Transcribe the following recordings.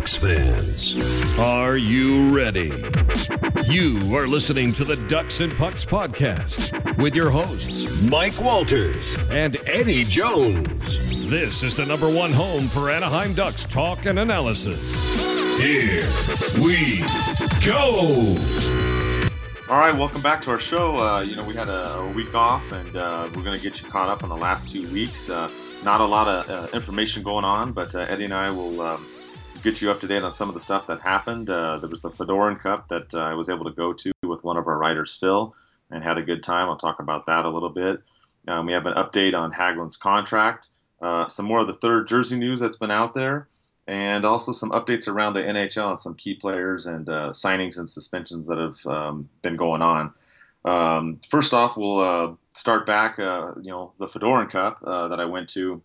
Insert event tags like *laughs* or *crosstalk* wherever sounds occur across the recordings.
Ducks fans. Are you ready? You are listening to the Ducks and Pucks podcast with your hosts, Mike Walters and Eddie Jones. This is the number one home for Anaheim Ducks talk and analysis. Here we go. All right, welcome back to our show. Uh, you know, we had a, week off, and uh, we're going to get you caught up on the last two weeks. Uh, not a lot of uh, information going on, but uh, Eddie and I will um, get you up to date on some of the stuff that happened. Uh, there was the Fedoran Cup that I was able to go to with one of our writers, Phil, and had a good time. I'll talk about that a little bit. Um, we have an update on Hagelin's contract, some more of the third jersey news that's been out there, and also some updates around the NHL on some key players and signings and suspensions that have um, been going on. Um, first off, we'll uh, start back. Uh, you know, the Fedoran Cup uh, that I went to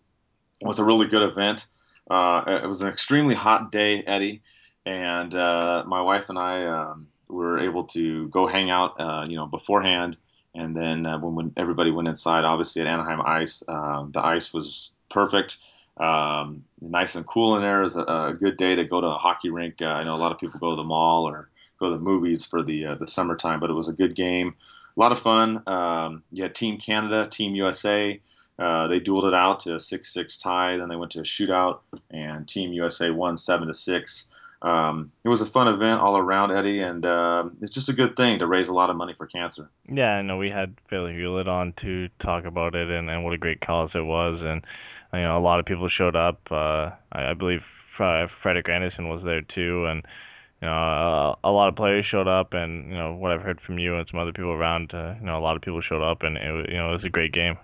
was a really good event. Uh, it was an extremely hot day, Eddie, and uh, my wife and I um, were able to go hang out. Uh, you know, beforehand, and then when, when, everybody went inside, obviously at Anaheim Ice, um, the ice was perfect. Um, nice and cool in there. It was a, a, good day to go to a hockey rink. I know a lot of people go to the mall or go to the movies for the uh, the summertime. But it was a good game, a lot of fun. Um, you had Team Canada, Team USA. Uh, they dueled it out to a six-six tie. Then they went to a shootout, and Team USA won seven to six. Um, it was a fun event all around, Eddie, and uh, it's just a good thing to raise a lot of money for cancer. Yeah, I know we had Phil Hulett on to talk about it and, and what a great cause it was, and you know a lot of people showed up. Uh, I, I, believe Frederik Andersen was there too, and you know, uh, a lot of players showed up, and you know what I've heard from you and some other people around. Uh, you know, a lot of people showed up, and it you know it was a great game.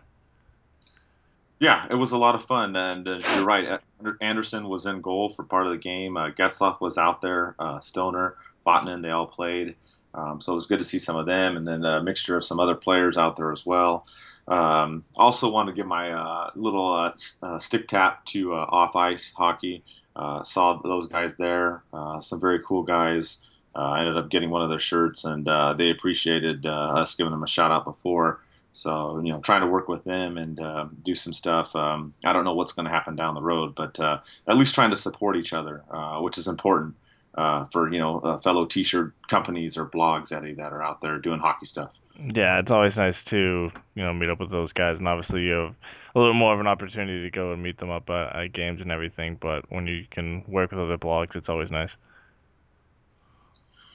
Yeah, it was a lot of fun, and uh, you're right. Andersen was in goal for part of the game. Uh, Getzlaf was out there. Uh, Stoner, Vatanen, they all played. Um, so it was good to see some of them, and then a mixture of some other players out there as well. Um, also, want to give my uh, little uh, uh, stick tap to off ice hockey. Saw those guys there, some very cool guys. I ended up getting one of their shirts, and they appreciated us giving them a shout out before. So you know, trying to work with them and uh, do some stuff. Um, I don't know what's going to happen down the road, but at least trying to support each other, which is important for you know fellow T-shirt companies or blogs Eddie that are out there doing hockey stuff. Yeah, it's always nice to you know meet up with those guys, and obviously you have a little more of an opportunity to go and meet them up at, at games and everything. But when you can work with other blogs, it's always nice.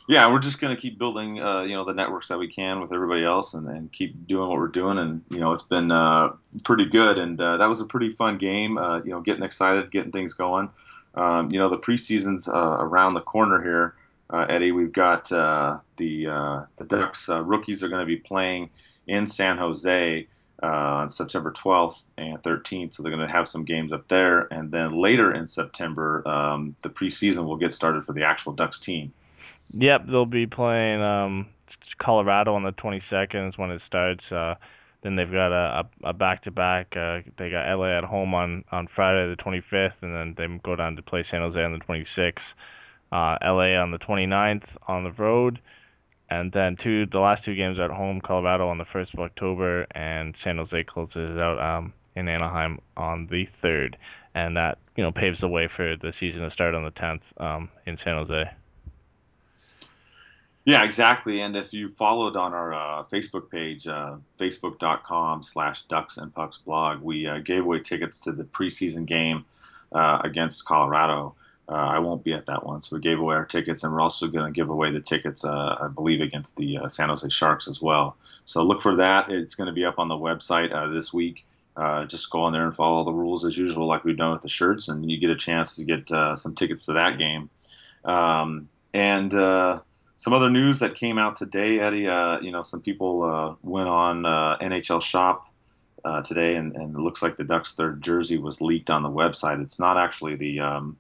Yeah, we're just going to keep building, uh, you know, the networks that we can with everybody else, and, and keep doing what we're doing. And you know, it's been uh, pretty good, and uh, that was a pretty fun game. Uh, you know, getting excited, getting things going. Um, you know, the preseason's uh, around the corner here uh, Eddie. We've got the the Ducks rookies are going to be playing in San Jose on September 12th and 13th, so they're going to have some games up there. And then later in September, um, the preseason will get started for the actual Ducks team. Yep, they'll be playing um, Colorado on the 22nd is when it starts. Uh, then they've got a, a, back-to-back. they got LA at home on, on Friday the 25th, and then they go down to play San Jose on the 26th uh, LA on the 29th on the road, and then two the last two games at home, Colorado on the 1st of October, and San Jose closes out um, in Anaheim on the 3rd, and that you know paves the way for the season to start on the 10th um, in San Jose. Yeah, exactly. And if you followed on our uh, Facebook page, uh, facebook.com slash ducks and pucks blog, we uh, gave away tickets to the preseason game uh, against Colorado. Uh, I won't be at that one, so we gave away our tickets, and we're also going to give away the tickets, uh, I believe, against the San Jose Sharks as well. So look for that. It's going to be up on the website this week. Just go on there and follow the rules as usual, like we've done with the shirts, and you get a chance to get some tickets to that game. Um, and some other news that came out today, Eddie. you know, some people went on NHL Shop today, and, and, it looks like the Ducks' third jersey was leaked on the website. It's not actually the um,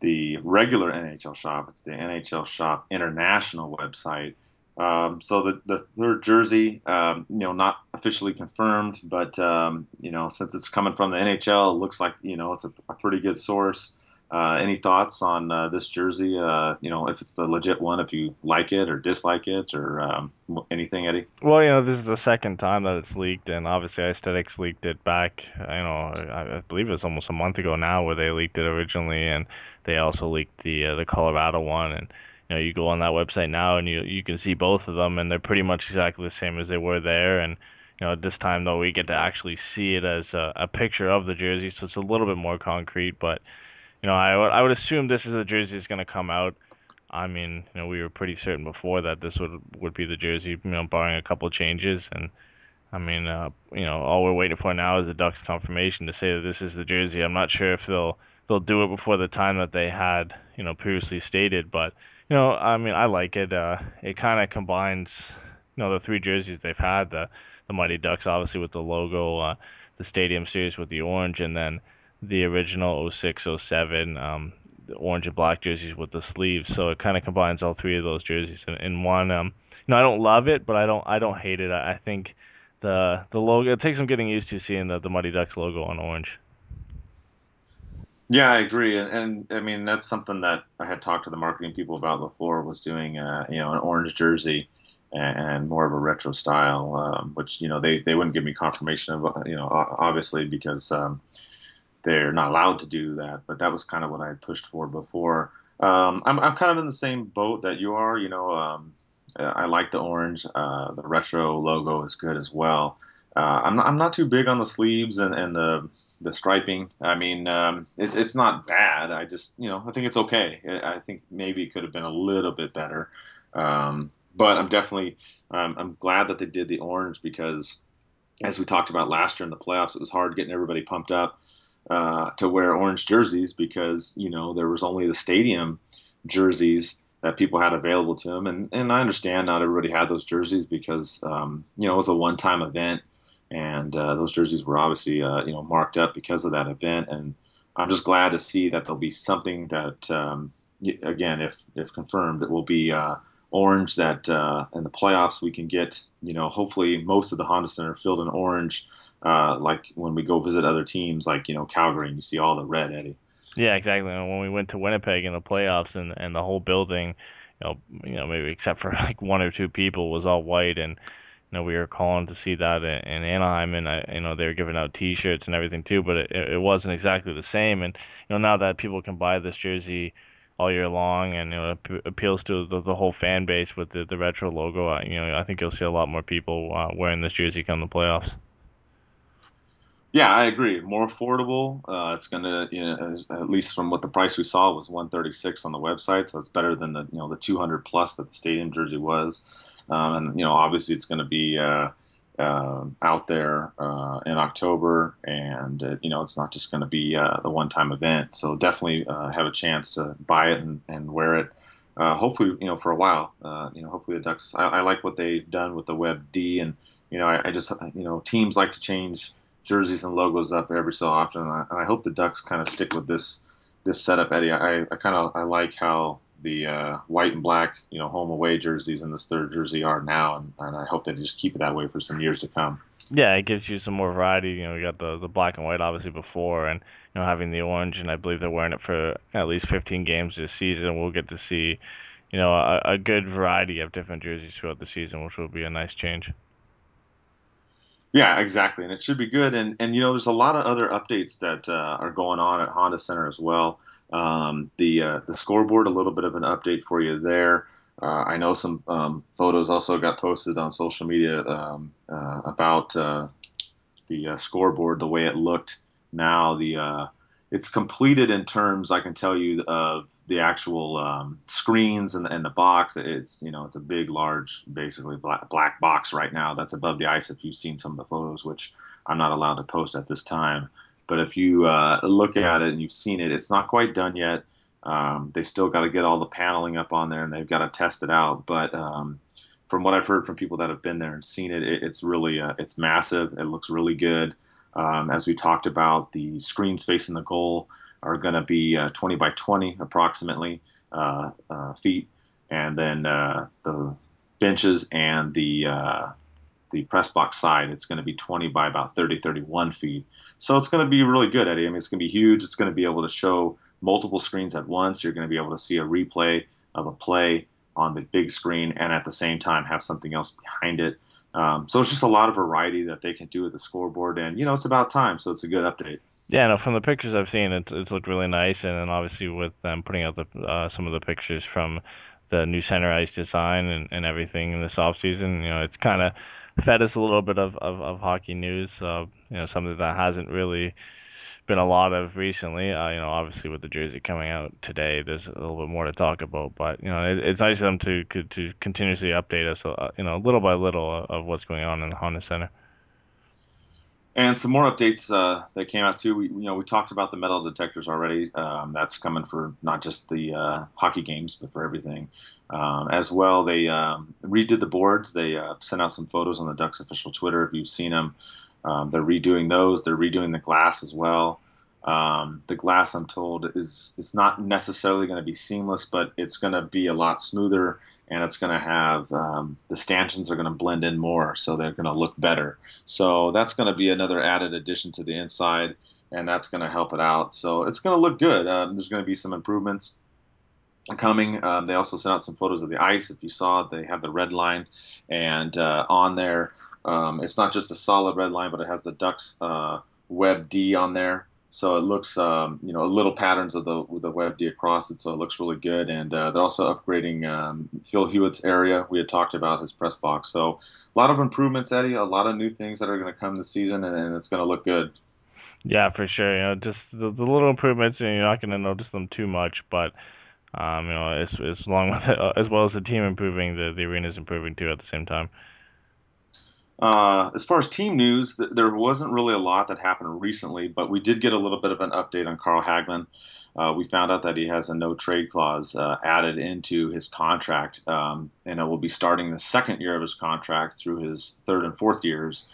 the regular NHL shop. It's the NHL Shop International website. Um, so the, the third jersey, um, you know, not officially confirmed, but um, you know, since it's coming from the NHL, it looks like you know it's a, a pretty good source. Uh, any thoughts on uh, this jersey? Uh, you know, if it's the legit one, if you like it or dislike it, or um, anything, Eddie? Well, you know, this is the second time that it's leaked, and obviously Icethetics leaked it back. You know, I, believe it was almost a month ago now where they leaked it originally, and they also leaked the uh, the Colorado one. And you know, you go on that website now, and you you can see both of them, and they're pretty much exactly the same as they were there. And you know, this time though, we get to actually see it as a, a picture of the jersey, so it's a little bit more concrete, but you know, I, I would assume this is the jersey that's going to come out. I mean, you know, we were pretty certain before that this would would be the jersey, you know, barring a couple changes. And I mean, uh, you know, all we're waiting for now is the Ducks confirmation to say that this is the jersey. I'm not sure if they'll they'll do it before the time that they had, you know, previously stated. But you know, I mean, I like it. Uh, it kind of combines, you know, the three jerseys they've had the the Mighty Ducks, obviously with the logo, uh, the Stadium Series with the orange, and then the original 06, 07, um, the orange and black jerseys with the sleeves. So it kind of combines all three of those jerseys in, in one. Um, you know, I don't love it, but I don't I don't hate it. I, I think the the logo it takes some getting used to seeing the, the Mighty Ducks logo on orange. Yeah, I agree, and, and I mean that's something that I had talked to the marketing people about before was doing uh, you know an orange jersey and, and more of a retro style, um, which you know they, they wouldn't give me confirmation of you know obviously because um, they're not allowed to do that. But that was kind of what I pushed for before. Um, I'm, I'm kind of in the same boat that you are. You know, um, I like the orange. Uh, the retro logo is good as well. Uh, I'm, not, I'm not too big on the sleeves and, and the the striping. I mean, um, it's, it's not bad. I just, you know, I think it's okay. I think maybe it could have been a little bit better. Um, but I'm definitely, um, I'm glad that they did the orange because, as we talked about last year in the playoffs, it was hard getting everybody pumped up uh, to wear orange jerseys because you know there was only the stadium jerseys that people had available to them, and and I understand not everybody had those jerseys because um, you know it was a one-time event, and uh, those jerseys were obviously uh, you know marked up because of that event, and I'm just glad to see that there'll be something that um, again, if if confirmed, it will be uh, orange that uh, in the playoffs we can get you know hopefully most of the Honda Center filled in orange uh, like when we go visit other teams, like you know Calgary, and you see all the red, Eddie. Yeah, exactly. when we went to Winnipeg in the playoffs, and and the whole building, you know, you know, maybe except for *laughs* like one or two people, was all white, and you know, we were calling to see that in, in Anaheim, and I, you know, they were giving out T-shirts and everything too, but it, it wasn't exactly the same. And you know, now that people can buy this jersey all year long, and you know, it appeals to the, the whole fan base with the, the retro logo. You know, I think you'll see a lot more people uh, wearing this jersey come the playoffs. Yeah, I agree. More affordable. Uh, it's gonna, you know, at least from what the price we saw was 136 on the website, so it's better than the, you know, the 200 plus that the stadium jersey was. Um, and you know, obviously, it's going to be uh, uh, out there uh, in October, and uh, you know, it's not just going to be uh, the one-time event. So definitely have a chance to buy it and, and wear it. hopefully, you know, for a while. you know, hopefully the Ducks. I, I, like what they've done with the Web D, and you know, I, I just, you know, teams like to change jerseys and logos up every so often. And I, and I hope the Ducks kind of stick with this this setup, Eddie. I, I kind of I like how the uh, white and black, you know, home away jerseys in this third jersey are now, and, and I hope they just keep it that way for some years to come. Yeah, it gives you some more variety. You know, we got the the black and white obviously before, and you know having the orange, and I believe they're wearing it for at least 15 games this season. We'll get to see, you know, a, a good variety of different jerseys throughout the season, which will be a nice change. Yeah, exactly, and it should be good. And and you know, there's a lot of other updates that uh, are going on at Honda Center as well. Um, the uh, the scoreboard, a little bit of an update for you there. Uh, I know some um, photos also got posted on social media um, uh, about uh, the uh, scoreboard, the way it looked now. The it's completed in terms I can tell you of the actual um, screens and, and the box. It's you know it's a big, large, basically black, black box right now that's above the ice. If you've seen some of the photos, which I'm not allowed to post at this time, but if you uh, look at it and you've seen it, it's not quite done yet. Um, they've still got to get all the paneling up on there and they've got to test it out. But um, from what I've heard from people that have been there and seen it, it it's really uh, it's massive. It looks really good. Um, as we talked about, the screens facing the goal are going to be uh, 20 by 20 approximately uh, uh, feet, and then uh, the benches and the uh, the press box side, it's going to be 20 by about 30, 31 feet. So it's going to be really good, Eddie. I mean, it's going to be huge. It's going to be able to show multiple screens at once. You're going to be able to see a replay of a play on the big screen and at the same time have something else behind it. Um, so it's just a lot of variety that they can do with the scoreboard, and you know it's about time, so it's a good update. Yeah, no, from the pictures I've seen, it's it's looked really nice, and then obviously with them putting out the uh, some of the pictures from the new center ice design and, and everything in this off season, you know, it's kind of fed us a little bit of, of, of hockey news. Uh, you know, something that hasn't really been a lot of recently. Uh, you know, obviously with the jersey coming out today, there's a little bit more to talk about. But you know, it, it's nice of them to to continuously update us. Uh, you know, little by little of what's going on in the Honda Center. And some more updates uh, that came out too. We, you know, we talked about the metal detectors already. Um, that's coming for not just the uh, hockey games, but for everything. Um, as well, they um, redid the boards. They uh, sent out some photos on the Ducks official Twitter. If you've seen them, um, they're redoing those. They're redoing the glass as well. Um, the glass, I'm told, is it's not necessarily going to be seamless, but it's going to be a lot smoother, and it's going to have um, the stanchions are going to blend in more, so they're going to look better. So that's going to be another added addition to the inside, and that's going to help it out. So it's going to look good. Um, there's going to be some improvements coming. Um, they also sent out some photos of the ice. If you saw they have the red line, and uh, on there, um, it's not just a solid red line, but it has the Ducks uh, Web D on there. So it looks, um, you know, little patterns of the with the Web D across it, so it looks really good. And uh, they're also upgrading um, Phil Hulett's area. We had talked about his press box, so a lot of improvements, Eddie. A lot of new things that are going to come this season, and, and it's going to look good. Yeah, for sure. You know, just the, the little improvements, and you're not going to notice them too much, but um, you know, as as long with it, as well as the team improving, the the arena is improving too at the same time. Uh, as far as team news, th- there wasn't really a lot that happened recently, but we did get a little bit of an update on Carl Hagelin. Uh, we found out that he has a no trade clause uh, added into his contract, um, and it will be starting the second year of his contract through his third and fourth years.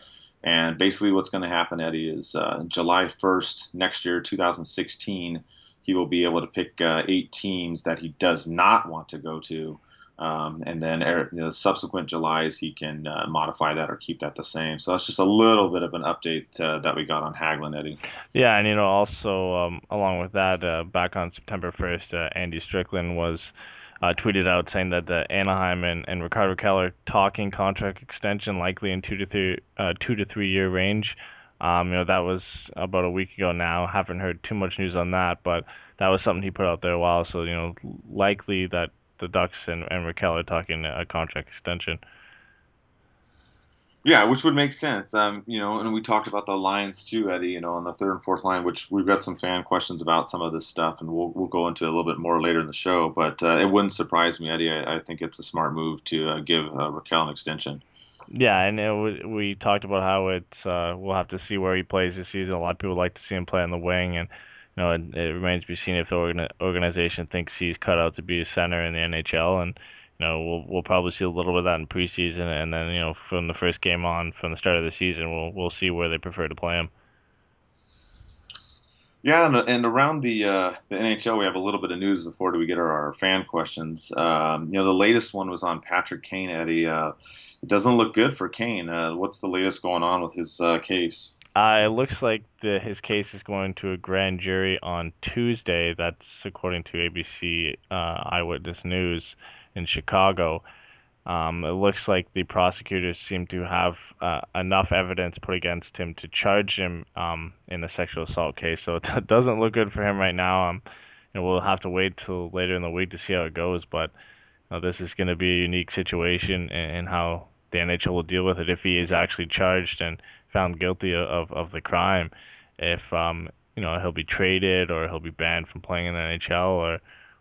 And basically, what's going to happen, Eddie, is uh, July 1st next year, 2016, he will be able to pick uh, eight teams that he does not want to go to. Um, and then er, you know, subsequent Julys, he can uh, modify that or keep that the same. So that's just a little bit of an update uh, that we got on Hagelin, Eddie. Yeah, and you know, also um, along with that, uh, back on September 1st, uh, Andy Strickland was uh, tweeted out saying that the Anaheim and, and Rickard Rakell talking contract extension likely in two to three uh, two to three year range. Um, you know, that was about a week ago now. Haven't heard too much news on that, but that was something he put out there a while. So, you know, likely that the Ducks and, and Rakell are talking a contract extension. Yeah, which would make sense. Um, you know, and we talked about the lines too, Eddie. You know, on the third and fourth line, which we've got some fan questions about some of this stuff, and we'll we'll go into a little bit more later in the show. But uh, it wouldn't surprise me, Eddie. I, I, think it's a smart move to uh, give uh, Rakell an extension. Yeah, and it, we talked about how it's uh, we'll have to see where he plays this season. A lot of people like to see him play on the wing, and you know it, it remains to be seen if the organization thinks he's cut out to be a center in the NHL. And you know we'll we'll probably see a little bit of that in preseason, and then you know from the first game on, from the start of the season, we'll we'll see where they prefer to play him. Yeah, and, and around the uh, the NHL, we have a little bit of news before we get our, our fan questions. Um, you know, the latest one was on Patrick Kane, Eddie. Uh, it doesn't look good for Kane. Uh, what's the latest going on with his uh, case? Uh, it looks like the, his case is going to a grand jury on Tuesday. That's according to ABC uh, Eyewitness News in Chicago. Um, it looks like the prosecutors seem to have uh, enough evidence put against him to charge him um, in a sexual assault case. So *laughs* it doesn't look good for him right now. Um, we'll have to wait till later in the week to see how it goes. But you know, this is going to be a unique situation and how the NHL will deal with it if he is actually charged and found guilty of, of the crime. If um, you know he'll be traded or he'll be banned from playing in the NHL or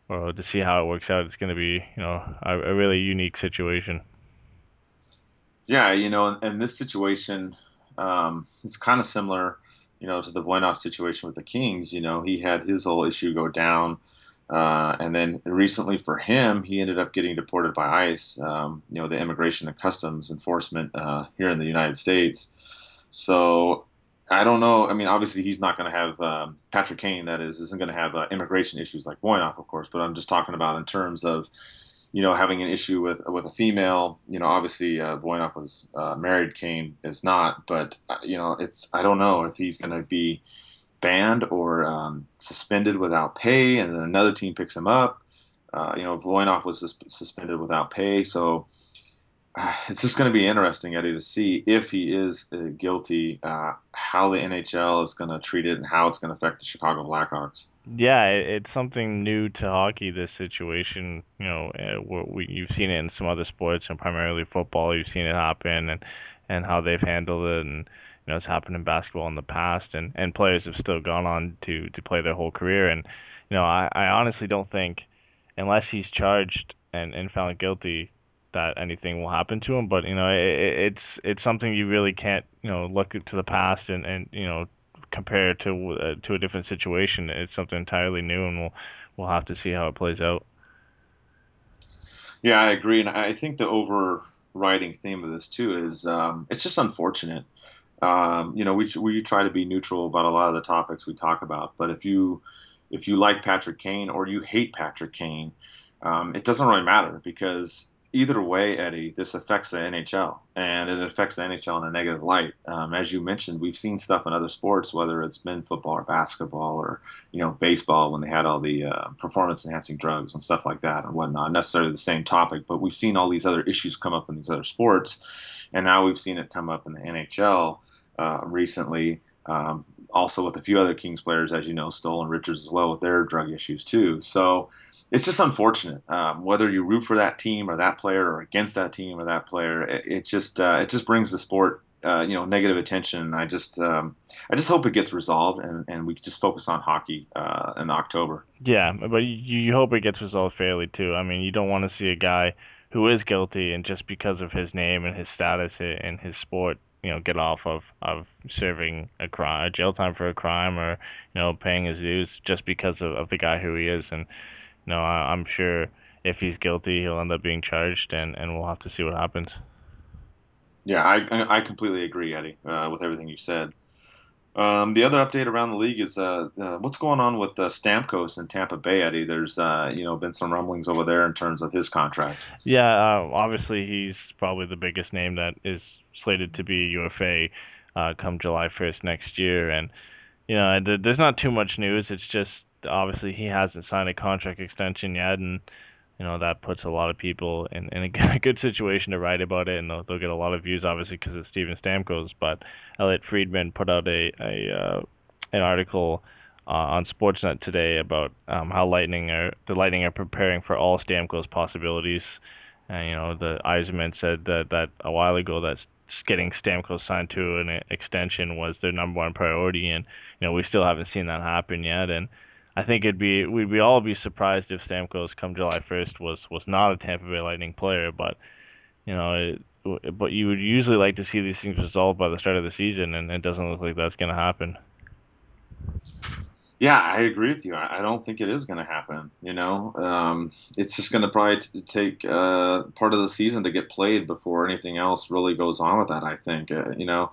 or to see how it works out, it's going to be you know a, a really unique situation. Yeah, you know, in, this situation, um, it's kind of similar, you know, to the Voynov situation with the Kings. You know, he had his whole issue go down. Uh, and then recently for him, he ended up getting deported by ICE, um, you know, the Immigration and Customs Enforcement uh, here in the United States. So I don't know. I mean, obviously he's not going to have um, Patrick Kane. That is, isn't going to have uh, immigration issues like Voynov, of course. But I'm just talking about in terms of, you know, having an issue with with a female. You know, obviously uh, was uh, married. Kane is not. But uh, you know, it's I don't know if he's going to be banned or um, suspended without pay, and then another team picks him up. Uh, you know, Voynov was sus- suspended without pay, so *sighs* it's just going to be interesting, Eddie, to see if he is uh, guilty, uh, how the NHL is going to treat it, and how it's going to affect the Chicago Blackhawks. Yeah, it's something new to hockey. This situation, you know, uh, we, you've seen it in some other sports, and primarily football. You've seen it happen, and and how they've handled it, and you know, it's happened in basketball in the past, and and players have still gone on to to play their whole career, and you know, I, I honestly don't think, unless he's charged and and found guilty, that anything will happen to him. But you know, it, it's it's something you really can't you know look to the past and and you know compare to uh, to a different situation. It's something entirely new, and we'll we'll have to see how it plays out. Yeah, I agree, and I think the overriding theme of this too is um, it's just unfortunate. Um, you know, we we try to be neutral about a lot of the topics we talk about, but if you if you like Patrick Kane or you hate Patrick Kane, um, it doesn't really matter because either way, Eddie, this affects the NHL, and it affects the NHL in a negative light. Um, as you mentioned, we've seen stuff in other sports, whether it's been football or basketball or you know baseball, when they had all the uh, performance-enhancing drugs and stuff like that and whatnot. Necessarily the same topic, but we've seen all these other issues come up in these other sports, and now we've seen it come up in the NHL uh, recently. Um, also with a few other Kings players, as you know, Stoll and Richards as well with their drug issues too. So it's just unfortunate. Um, whether you root for that team or that player or against that team or that player, it, it just uh, it just brings the sport uh, you know negative attention. I just um, I just hope it gets resolved and, and we just focus on hockey uh, in October. Yeah, but you, you hope it gets resolved fairly too. I mean, you don't want to see a guy who is guilty and just because of his name and his status in his sport you know get off of of serving a crime, a jail time for a crime, or you know paying his dues just because of, of the guy who he is. And you know I, I'm sure if he's guilty, he'll end up being charged, and and we'll have to see what happens. Yeah, I I completely agree, Eddie, uh, with everything you said. Um, the other update around the league is uh, uh, what's going on with uh, Stamkos in Tampa Bay, Eddie. There's uh, you know been some rumblings over there in terms of his contract. Yeah, uh, obviously he's probably the biggest name that is slated to be UFA uh, come July 1st next year, and you know there's not too much news. It's just obviously he hasn't signed a contract extension yet, and you know that puts a lot of people in, in a *laughs* good situation to write about it, and they'll, they'll get a lot of views, obviously, because it's Steven Stamkos. But Elliotte Friedman put out a, a uh, an article uh, on Sportsnet today about um, how Lightning are the Lightning are preparing for all Stamkos possibilities. And you know, the Yzerman said that that a while ago that getting Stamkos signed to an extension was their number one priority, and you know we still haven't seen that happen yet. And I think it'd be we'd be all be surprised if Stamkos come July 1st was was not a Tampa Bay Lightning player, but you know, it, but you would usually like to see these things resolved by the start of the season, and it doesn't look like that's going to happen. Yeah, I agree with you. I, don't think it is going to happen. You know, um, it's just going to probably t- take uh, part of the season to get played before anything else really goes on with that. I think. Uh, you know,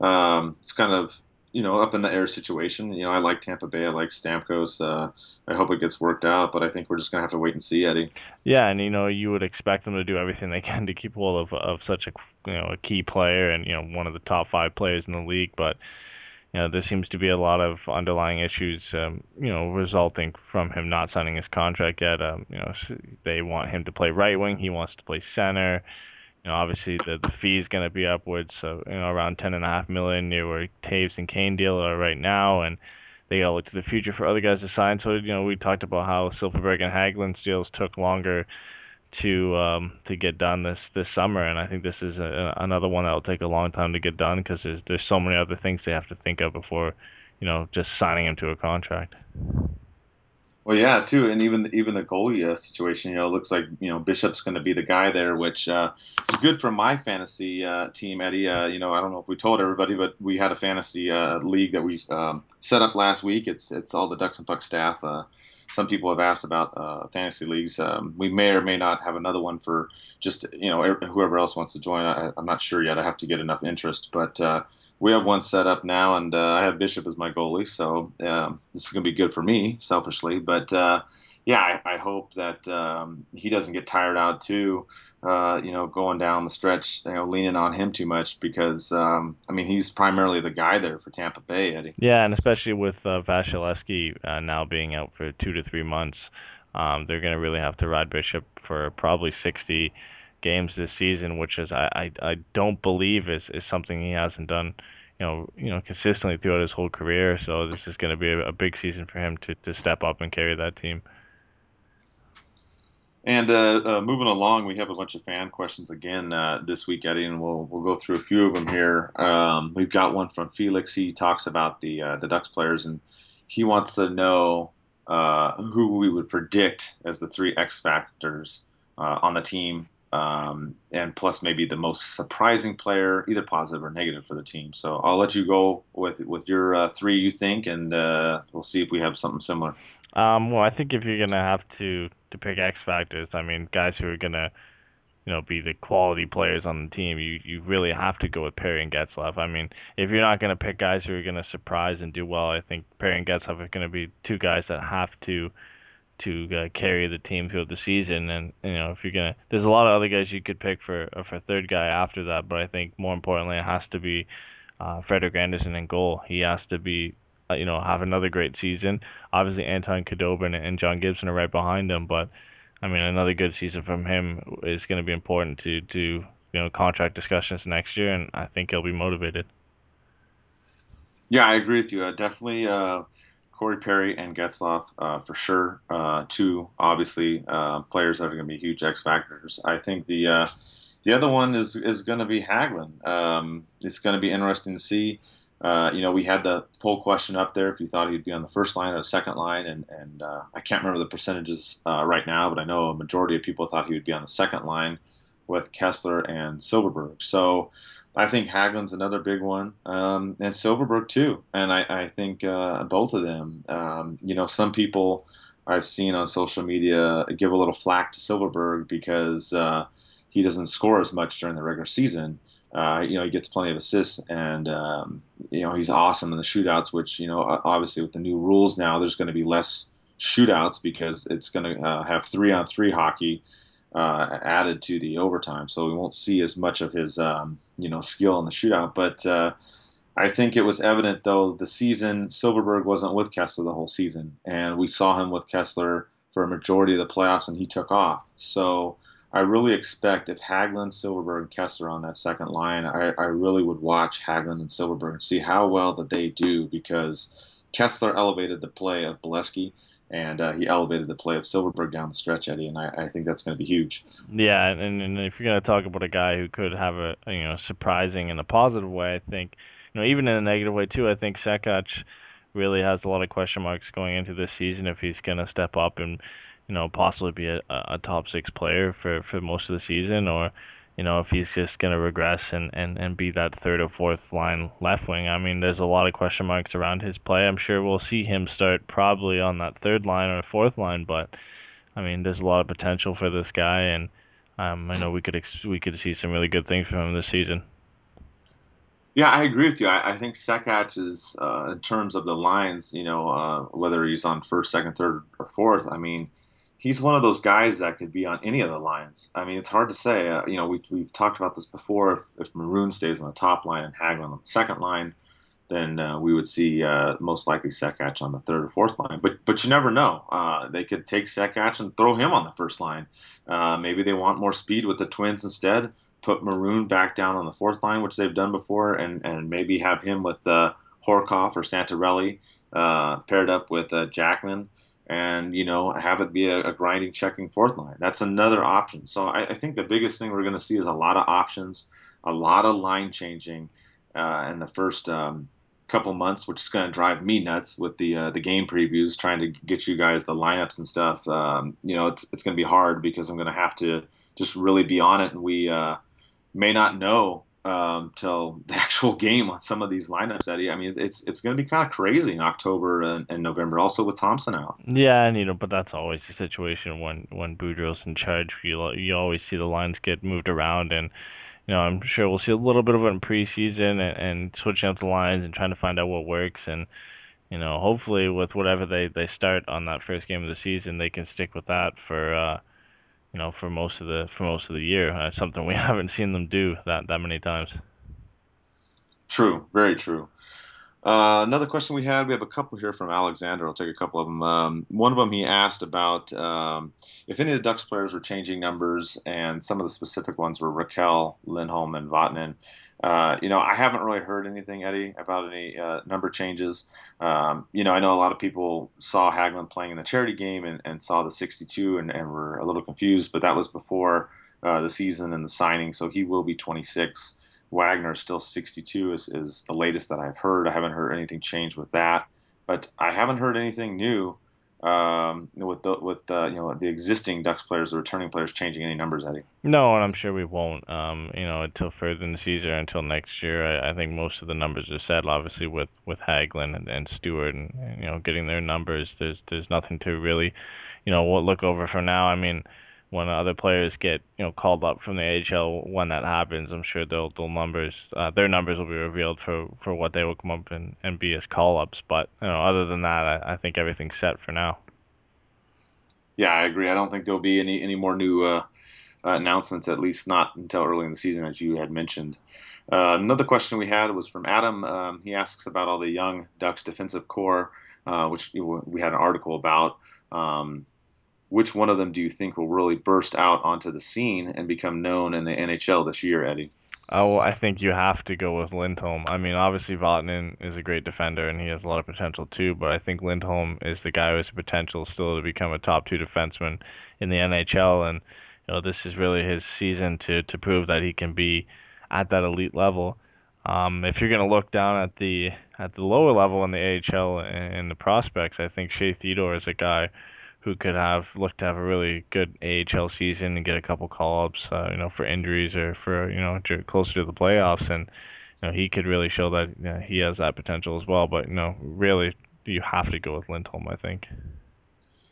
um, it's kind of you know, up in the air situation. You know, I like Tampa Bay. I like Stamkos. Uh, I hope it gets worked out, but I think we're just gonna have to wait and see, Eddie. Yeah, and you know, you would expect them to do everything they can to keep hold of of such a you know a key player and you know one of the top five players in the league, but. You know, there seems to be a lot of underlying issues, um, you know, resulting from him not signing his contract yet. Um, you know, they want him to play right wing. He wants to play center you know, obviously the, the fee is going to be upwards, so you know around ten and a half million near where Toews and Kane deal are right now, and they got to look to the future for other guys to sign. So you know, we talked about how Silfverberg and Hagelin's deals took longer to um, to get done this this summer, and I think this is a, another one that will take a long time to get done because there's there's so many other things they have to think of before you know just signing him to a contract. Well, yeah, too, and even even the goalie uh, situation, you know, looks like you know Bishop's going to be the guy there, which uh, is good for my fantasy uh, team, Eddie. Uh, you know, I don't know if we told everybody, but we had a fantasy uh, league that we um, set up last week. It's it's all the Ducks and Puck staff. Uh, some people have asked about fantasy leagues. Um, we may or may not have another one for just you know whoever else wants to join. I, am not sure yet. I have to get enough interest, but we have one set up now, and uh, I have Bishop as my goalie, so um, this is going to be good for me, selfishly. But uh, yeah, I, I hope that um, he doesn't get tired out too. Uh, you know, going down the stretch, you know, leaning on him too much because um, I mean he's primarily the guy there for Tampa Bay, Eddie. Yeah, and especially with uh, uh, now being out for two to three months, um, they're going to really have to ride Bishop for probably 60 games this season, which is I, I, I don't believe is, is something he hasn't done you know, you know, consistently throughout his whole career. So this is going to be a, a, big season for him to, to step up and carry that team. And uh, uh, moving along, we have a bunch of fan questions again uh, this week, Eddie, and we'll we'll go through a few of them here. Um, we've got one from Felix. He talks about the uh, the Ducks players, and he wants to know uh, who we would predict as the three X factors uh, on the team, um, and plus maybe the most surprising player, either positive or negative for the team. So I'll let you go with with your three you think, and we'll see if we have something similar. Um, well, I think if you're gonna have to to pick X factors, I mean, guys who are gonna, you know, be the quality players on the team, you you really have to go with Perry and Getzlaf. I mean, if you're not gonna pick guys who are gonna surprise and do well, I think Perry and Getzlaf are gonna be two guys that have to to uh, carry the team throughout the season. And you know, if you're gonna, there's a lot of other guys you could pick for uh, for third guy after that, but I think more importantly, it has to be uh, Frederik Andersen in goal. He has to be uh, you know, have another great season. Obviously, Anton Khudobin and John Gibson are right behind him, but I mean, another good season from him is going to be important to to you know contract discussions next year, and I think he'll be motivated. Yeah, I agree with you. Uh, definitely, uh, Corey Perry and Getzlaf uh, for sure. Uh, two obviously uh, players that are going to be huge X factors. I think the the other one is is going to be Hagelin. Um, it's going to be interesting to see uh, you know, we had the poll question up there if you thought he'd be on the first line or the second line, and, and uh, I can't remember the percentages uh, right now, but I know a majority of people thought he would be on the second line with Kesler and Silfverberg. So I think Hagelin's another big one, um, and Silfverberg too. And I, I think uh, both of them. Um, you know, some people I've seen on social media give a little flack to Silfverberg because uh, he doesn't score as much during the regular season. Uh, you know, he gets plenty of assists, and um, you know he's awesome in the shootouts. Which you know, obviously with the new rules now, there's going to be less shootouts because it's going to uh, have three on three hockey uh, added to the overtime. So we won't see as much of his um, you know skill in the shootout. But uh, I think it was evident though the season Silfverberg wasn't with Kesler the whole season, and we saw him with Kesler for a majority of the playoffs, and he took off. So I really expect if Hagelin, Silfverberg, and Kesler on that second line, I, I really would watch Hagelin and Silfverberg and see how well that they do because Kesler elevated the play of Beleskey and uh, he elevated the play of Silfverberg down the stretch, Eddie, and I, I think that's going to be huge. Yeah, and, and if you're going to talk about a guy who could have a you know surprising in a positive way, I think you know even in a negative way too, I think Sekac really has a lot of question marks going into this season if he's going to step up and you know, possibly be a, a top six player for, for most of the season, or you know, if he's just going to regress and, and, and be that third or fourth line left wing. I mean, there's a lot of question marks around his play. I'm sure we'll see him start probably on that third line or fourth line, but I mean, there's a lot of potential for this guy, and um, I know we could ex- we could see some really good things from him this season. Yeah, I agree with you. I, I think Sekac is, uh, in terms of the lines, you know, uh, whether he's on first, second, third, or fourth. I mean, he's one of those guys that could be on any of the lines. I mean, it's hard to say. Uh, you know, we, we've talked about this before. If, if Maroon stays on the top line and Hagelin on the second line, then uh, we would see uh, most likely Sekac on the third or fourth line. But but you never know. Uh, they could take Sekac and throw him on the first line. Uh, maybe they want more speed with the Twins instead. Put Maroon back down on the fourth line, which they've done before, and, and maybe have him with uh, Horcoff or Santorelli uh, paired up with Jackman and you know have it be a, a, grinding checking fourth line. That's another option. So I, I think the biggest thing we're going to see is a lot of options, a lot of line changing uh, in the first um, couple months, which is going to drive me nuts with the uh, the game previews, trying to get you guys the lineups and stuff. Um, you know, it's it's going to be hard because I'm going to have to just really be on it, and we uh, may not know um, till the *laughs* actual game on some of these lineups, Eddie. I mean, it's it's going to be kind of crazy in October and, and, November, also with Thompson out. Yeah, and you know, but that's always the situation when when Boudreau's in charge. You you always see the lines get moved around, and you know, I'm sure we'll see a little bit of it in preseason and, and switching up the lines and trying to find out what works and. you know, hopefully with whatever they, they start on that first game of the season, they can stick with that for uh, you know for most of the for most of the year. Uh, something we *laughs* haven't seen them do that that many times. True, very true. Uh, another question we had, we have a couple here from Alexander. I'll take a couple of them. Um, one of them he asked about um, if any of the Ducks players were changing numbers, and some of the specific ones were Rakell, Lindholm, and Vatanen. Uh, you know, I haven't really heard anything, Eddie, about any uh, number changes. Um, you know, I know a lot of people saw Hagelin playing in the charity game and, and saw the 62 and, and, were a little confused, but that was before uh, the season and the signing, so he will be 26. Wagner is still 62 is, is the latest that I've heard. I haven't heard anything change with that, but I haven't heard anything new um, with the with the you know the existing Ducks players, the returning players, changing any numbers, Eddie. No, and I'm sure we won't. Um, you know, until further in the season, until next year. I, I think most of the numbers are settled. Obviously, with with Hagelin and, and Stewart, and, and you know, getting their numbers. There's there's nothing to really, you know, look over for now. I mean when other players get you know called up from the AHL when that happens, I'm sure they'll they'll numbers uh, their numbers will be revealed for, for what they will come up and, and be as call ups. But you know, other than that, I, I think everything's set for now. Yeah, I agree. I don't think there'll be any any more new uh, uh, announcements, at least not until early in the season, as you had mentioned. Uh, another question we had was from Adam. Um, he asks about all the young Ducks defensive core, uh, which we had an article about. Um, which one of them do you think will really burst out onto the scene and become known in the NHL this year, Eddie? Oh, I think you have to go with Lindholm. I mean, obviously Vatanen is a great defender and he has a lot of potential too, but I think Lindholm is the guy who has the potential still to become a top two defenseman in the NHL, and you know this is really his season to to prove that he can be at that elite level. Um, if you're going to look down at the at the lower level in the AHL and the prospects, I think Shea Theodore is a guy who could have looked to have a really good AHL season and get a couple call ups, uh, you know, for injuries or for you know closer to the playoffs, and you know he could really show that you know, he has that potential as well. But you know, really, you have to go with Lindholm, I think.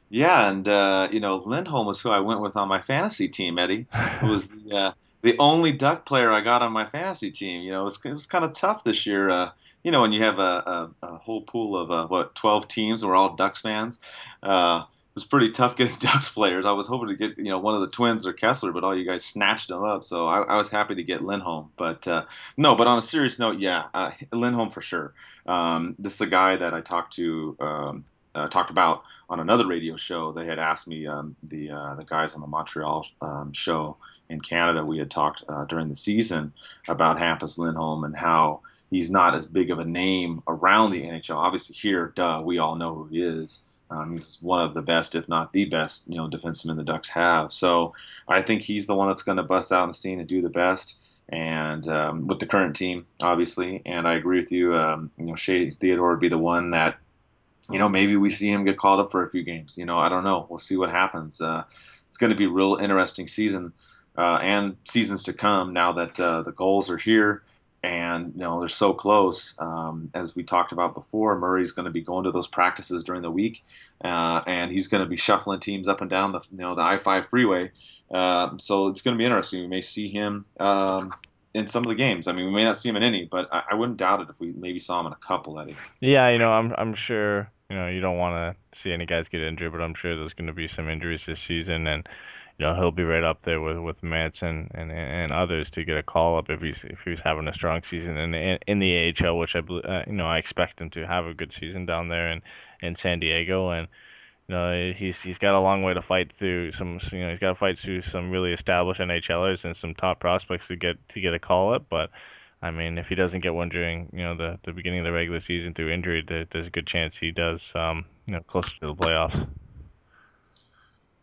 Yeah, and uh, you know, Lindholm was who I went with on my fantasy team. Eddie it was the uh, the only Duck player I got on my fantasy team. You know, it was, it was kind of tough this year. Uh, you know, when you have a, a, a whole pool of uh, what twelve teams, we're all Ducks fans. Uh, was pretty tough getting *laughs* Ducks players. I was hoping to get you know one of the twins or Kesler, but all you guys snatched them up. So I, I was happy to get Lindholm. But uh, no, but on a serious note, yeah, uh, Lindholm for sure. Um, this is a guy that I talked to. Um, uh, talked about on another radio show. They had asked me um, the uh, the guys on the Montreal um, show in Canada. We had talked uh, during the season about Hampus Lindholm and how he's not as big of a name around the NHL. Obviously, here, duh, we all know who he is. Um, he's one of the best, if not the best, you know, defenseman the Ducks have. So I think he's the one that's going to bust out in the scene and do the best. And um, with the current team, obviously, and I agree with you. Um, you know, Shea Theodore would be the one that, you know, maybe we see him get called up for a few games. You know, I don't know. We'll see what happens. Uh, it's going to be a real interesting season uh, and seasons to come now that uh, the goals are here and you know they're so close. Um, as we talked about before, Murray's going to be going to those practices during the week, uh, and he's going to be shuffling teams up and down the you know the I-5 freeway. Uh, so it's going to be interesting. We may see him um, in some of the games. I mean, we may not see him in any, but I, I wouldn't doubt it if we maybe saw him in a couple. Eddie. Yeah, you know, I'm I'm sure you know you don't want to see any guys get injured, but I'm sure there's going to be some injuries this season, and you know he'll be right up there with with Manson and, and, and others to get a call up if he's if he's having a strong season in the, in the AHL, which I uh, you know I expect him to have a good season down there in in San Diego and. You know, he's he's got a long way to fight through some. You know, he's got to fight through some really established NHLers and some top prospects to get to get a call up. But I mean, if he doesn't get one during you know the, the beginning of the regular season through injury, there, there's a good chance he does um, you know closer to the playoffs.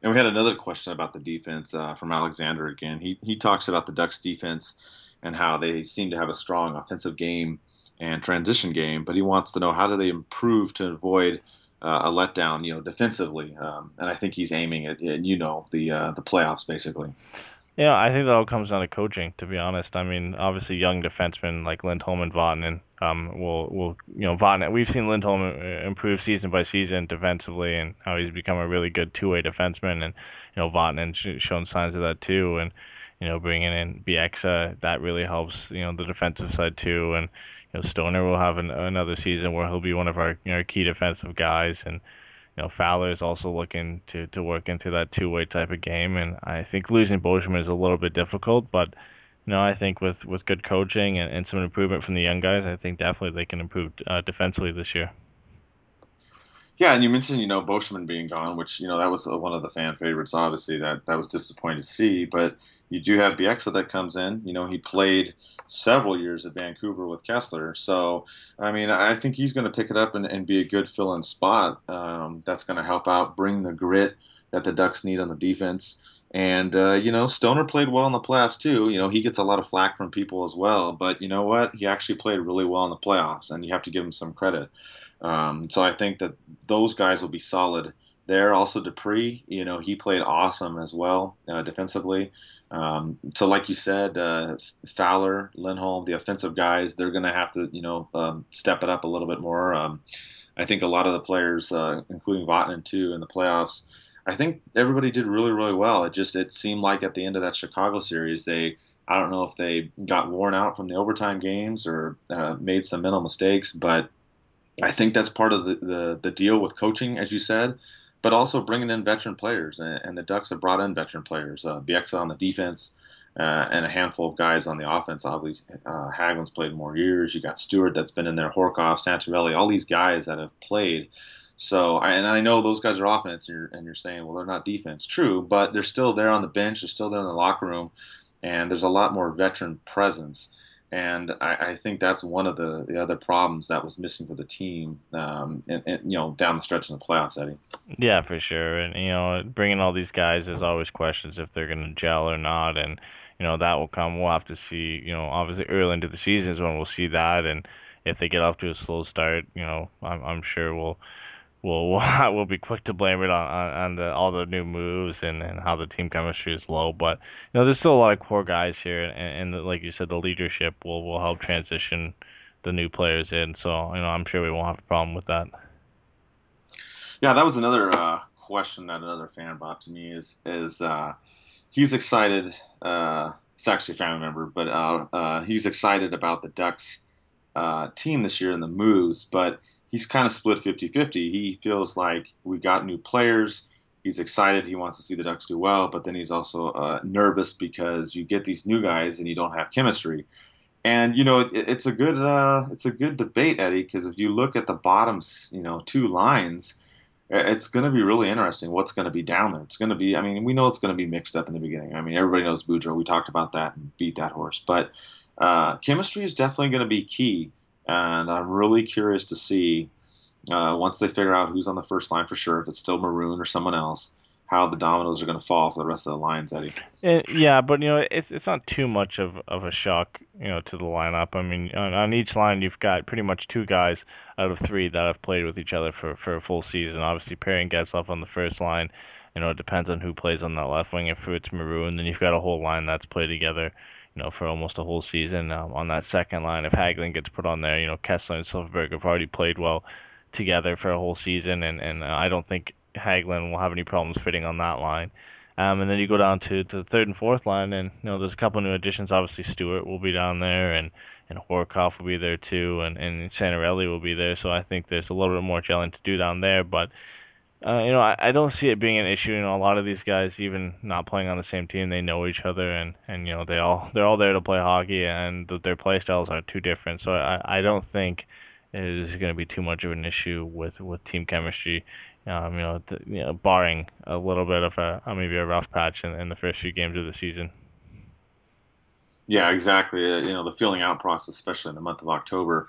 And we had another question about the defense uh, from Alexander again. He, he talks about the Ducks defense and how they seem to have a strong offensive game and transition game, but he wants to know how do they improve to avoid uh, a letdown, you know, defensively. Um, and I think he's aiming at, at you know, the uh, the playoffs basically. Yeah, I think that all comes down to coaching. To be honest, I mean, obviously, young defensemen like Lindholm and Vatanen um, will will you know Vatanen. We've seen Lindholm uh, improve season by season defensively, and how he's become a really good two-way defenseman. And you know, Vatanen shown signs of that too. And you know, bringing in Bieksa that really helps. You know, the defensive side too. And you know, Stoner will have an, another season where he'll be one of our you know, key defensive guys, and you know, Fowler is also looking to, to work into that two way type of game. And I think losing Beauchemin is a little bit difficult, but you know, I think with, with good coaching and, and some improvement from the young guys, I think definitely they can improve uh, defensively this year. Yeah, and you mentioned you know Beauchemin being gone, which you know that was one of the fan favorites. Obviously, that that was disappointing to see. But you do have Bieksa that comes in. You know, he played several years at Vancouver with Kesler, So, I mean, I think he's going to pick it up and, and be a good fill in spot. Um, that's going to help out, bring the grit that the Ducks need on the defense. And, uh, you know, Stoner played well in the playoffs, too. You know, he gets a lot of flack from people as well. But you know what? He actually played really well in the playoffs, and you have to give him some credit. Um, so I think that those guys will be solid there. Also, Despres, you know, he played awesome as well uh, defensively. Um, so, like you said, uh, Fowler, Lindholm, the offensive guys, they're going to have to, you know, um, step it up a little bit more. Um, I think a lot of the players, uh, including Vatanen too, in the playoffs, I think everybody did really, really well. It just it seemed like at the end of that Chicago series, they I don't know if they got worn out from the overtime games or uh, made some mental mistakes, but I think that's part of the, the, the deal with coaching, as you said but also bringing in veteran players. And, and the Ducks have brought in veteran players. Uh, Bieksa on the defense, uh, and a handful of guys on the offense. Obviously, uh, played more years. You got Stewart that's been in there, Horcoff, Santorelli, all these guys that have played. So, and I know those guys are offense, and you're, and you're saying, well, they're not defense. True, but they're still there on the bench. They're still there in the locker room, and there's a lot more veteran presence and I, I, think that's one of the, the other problems that was missing for the team, um, and, and, you know, down the stretch in the playoffs, Eddie. Yeah, for sure. And you know, bringing all these guys, there's always questions if they're going to gel or not, and you know that will come. We'll have to see. You know, obviously early into the season is when we'll see that, and if they get off to a slow start, you know, I'm, I'm sure we'll we'll *laughs* we'll, we'll be quick to blame it on on, the, all the new moves and, and how the team chemistry is low. But you know, there's still a lot of core guys here, and, and like you said, the leadership will will help transition the new players in. So you know, I'm sure we won't have a problem with that. Yeah, that was another uh, question that another fan brought to me is is uh, he's excited. Uh, it's actually a family member, but uh, uh, he's excited about the Ducks uh, team this year and the moves, but he's kind of split 50-50. He feels like we got new players. He's excited. He wants to see the Ducks do well, but then he's also uh, nervous because you get these new guys and you don't have chemistry. And you know, it, it's a good uh, it's a good debate, Eddie, because if you look at the bottom, you know, two lines, it's going to be really interesting. What's going to be down there? It's going to be. I mean, we know it's going to be mixed up in the beginning. I mean, everybody knows Boudreau. We talked about that and beat that horse, but uh, chemistry is definitely going to be key and I'm really curious to see uh, once they figure out who's on the first line for sure, if it's still Maroon or someone else, how the dominoes are going to fall for the rest of the lines, Eddie. yeah, but you know, it's it's not too much of, of a shock, you know, to the lineup. I mean, on, on each line, you've got pretty much two guys out of three that have played with each other for, for a full season. Obviously, Perry and Getzlaf on the first line. You know, it depends on who plays on that left wing. If it's Maroon, then you've got a whole line that's played together you know, for almost a whole season um, on that second line. If Hagelin gets put on there, you know, Kesler and Silfverberg have already played well together for a whole season, and, and uh, I don't think Hagelin will have any problems fitting on that line. Um, and then you go down to, to the third and fourth line, and you know there's a couple new additions. Obviously, Stewart will be down there, and and Horcoff will be there too, and and Santorelli will be there. So I think there's a little bit more gelling to do down there. But uh, you know, I, I don't see it being an issue. You know, a lot of these guys, even not playing on the same team, they know each other, and, and you know, they all they're all there to play hockey, and their play styles are too different. So I, I don't think it is going to be too much of an issue with, with team chemistry. Um, you know, th- you know, barring a little bit of a maybe a rough patch in, in the first few games of the season. Yeah, exactly. Uh, you know, the filling out process, especially in the month of October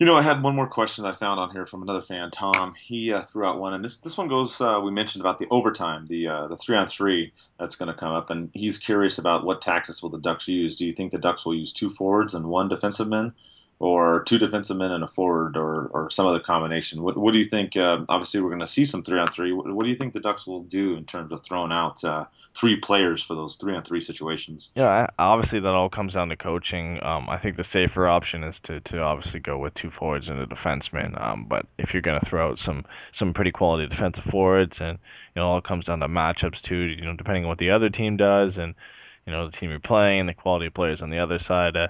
you know, I had one more question that I found on here from another fan, Tom. He uh, threw out one, and this this one goes. Uh, we mentioned about the overtime, the uh, the three on three that's going to come up, and he's curious about what tactics will the Ducks use. Do you think the Ducks will use two forwards and one defensive man? Or two defensive men and a forward, or, or some other combination. What, what do you think? Uh, obviously, we're going to see some three on three. What, what, do you think the Ducks will do in terms of throwing out uh, three players for those three on three situations? Yeah, obviously that all comes down to coaching. Um, I think the safer option is to, to obviously go with two forwards and a defenseman. Um, but if you're going to throw out some some pretty quality defensive forwards, and you know, all comes down to matchups too. You know, depending on what the other team does and you know the team you're playing and the quality of players on the other side. Uh,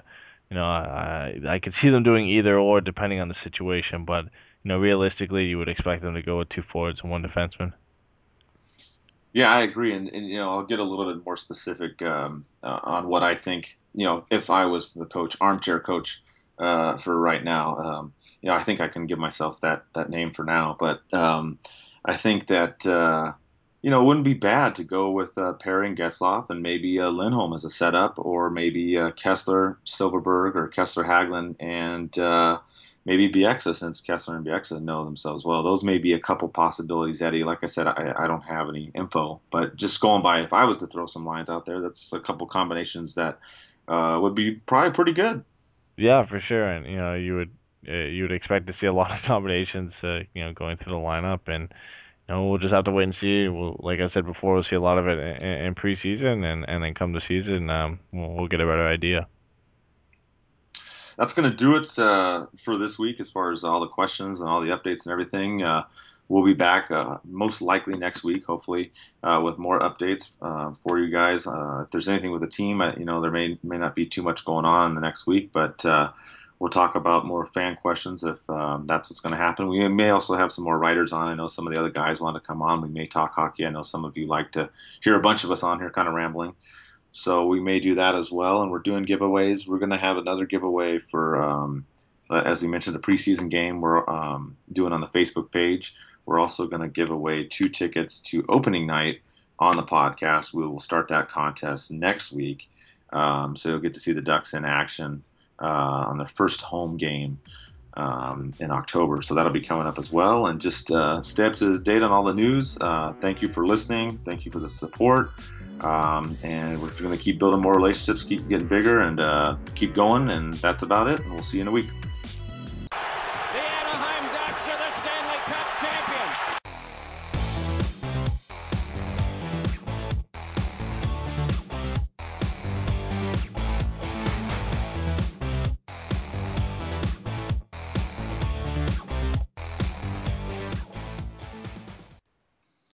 you know, I I could see them doing either or depending on the situation, but you know, realistically, you would expect them to go with two forwards and one defenseman. Yeah, I agree, and, and you know, I'll get a little bit more specific um, uh, on what I think. You know, if I was the coach, armchair coach uh, for right now, um, you know, I think I can give myself that that name for now. But um, I think that uh, you know, it wouldn't be bad to go with uh, pairing Getzlaf and maybe uh, Lindholm as a setup, or maybe uh, Kesler, Silfverberg, or Kesler Hagelin, and uh, maybe Bieksa, since Kesler and Bieksa know themselves well. Those may be a couple possibilities, Eddie. Like I said, I, I don't have any info, but just going by, if I was to throw some lines out there, that's a couple combinations that uh, would be probably pretty good. Yeah, for sure, and you know, you would uh, you would expect to see a lot of *laughs* combinations, uh, you know, going through the lineup and know, we'll just have to wait and see. We'll, like I said before, we'll see a lot of it in, in preseason, and, and then come the season, um, we'll, we'll, get a better idea. That's going to do it uh, for this week as far as all the questions and all the updates and everything. Uh, we'll be back uh, most likely next week, hopefully, uh, with more updates uh, for you guys. Uh, if there's anything with the team, you know, there may may not be too much going on in the next week, but We'll talk about more fan questions if um, that's what's going to happen. We may also have some more writers on. I know some of the other guys want to come on. We may talk hockey. I know some of you like to hear a bunch of us on here kind of rambling. So we may do that as well. And we're doing giveaways. We're going to have another giveaway for, um, uh, as we mentioned, the preseason game we're um, doing on the Facebook page. We're also going to give away two tickets to opening night on the podcast. We will start that contest next week. Um, so you'll get to see the Ducks in action uh, on their first home game um, in October. So that'll be coming up as well. And just uh, stay up to date on all the news. Uh, thank you for listening. Thank you for the support. Um, and we're going to keep building more relationships, keep getting bigger, and uh, keep going. And that's about it. And we'll see you in a week.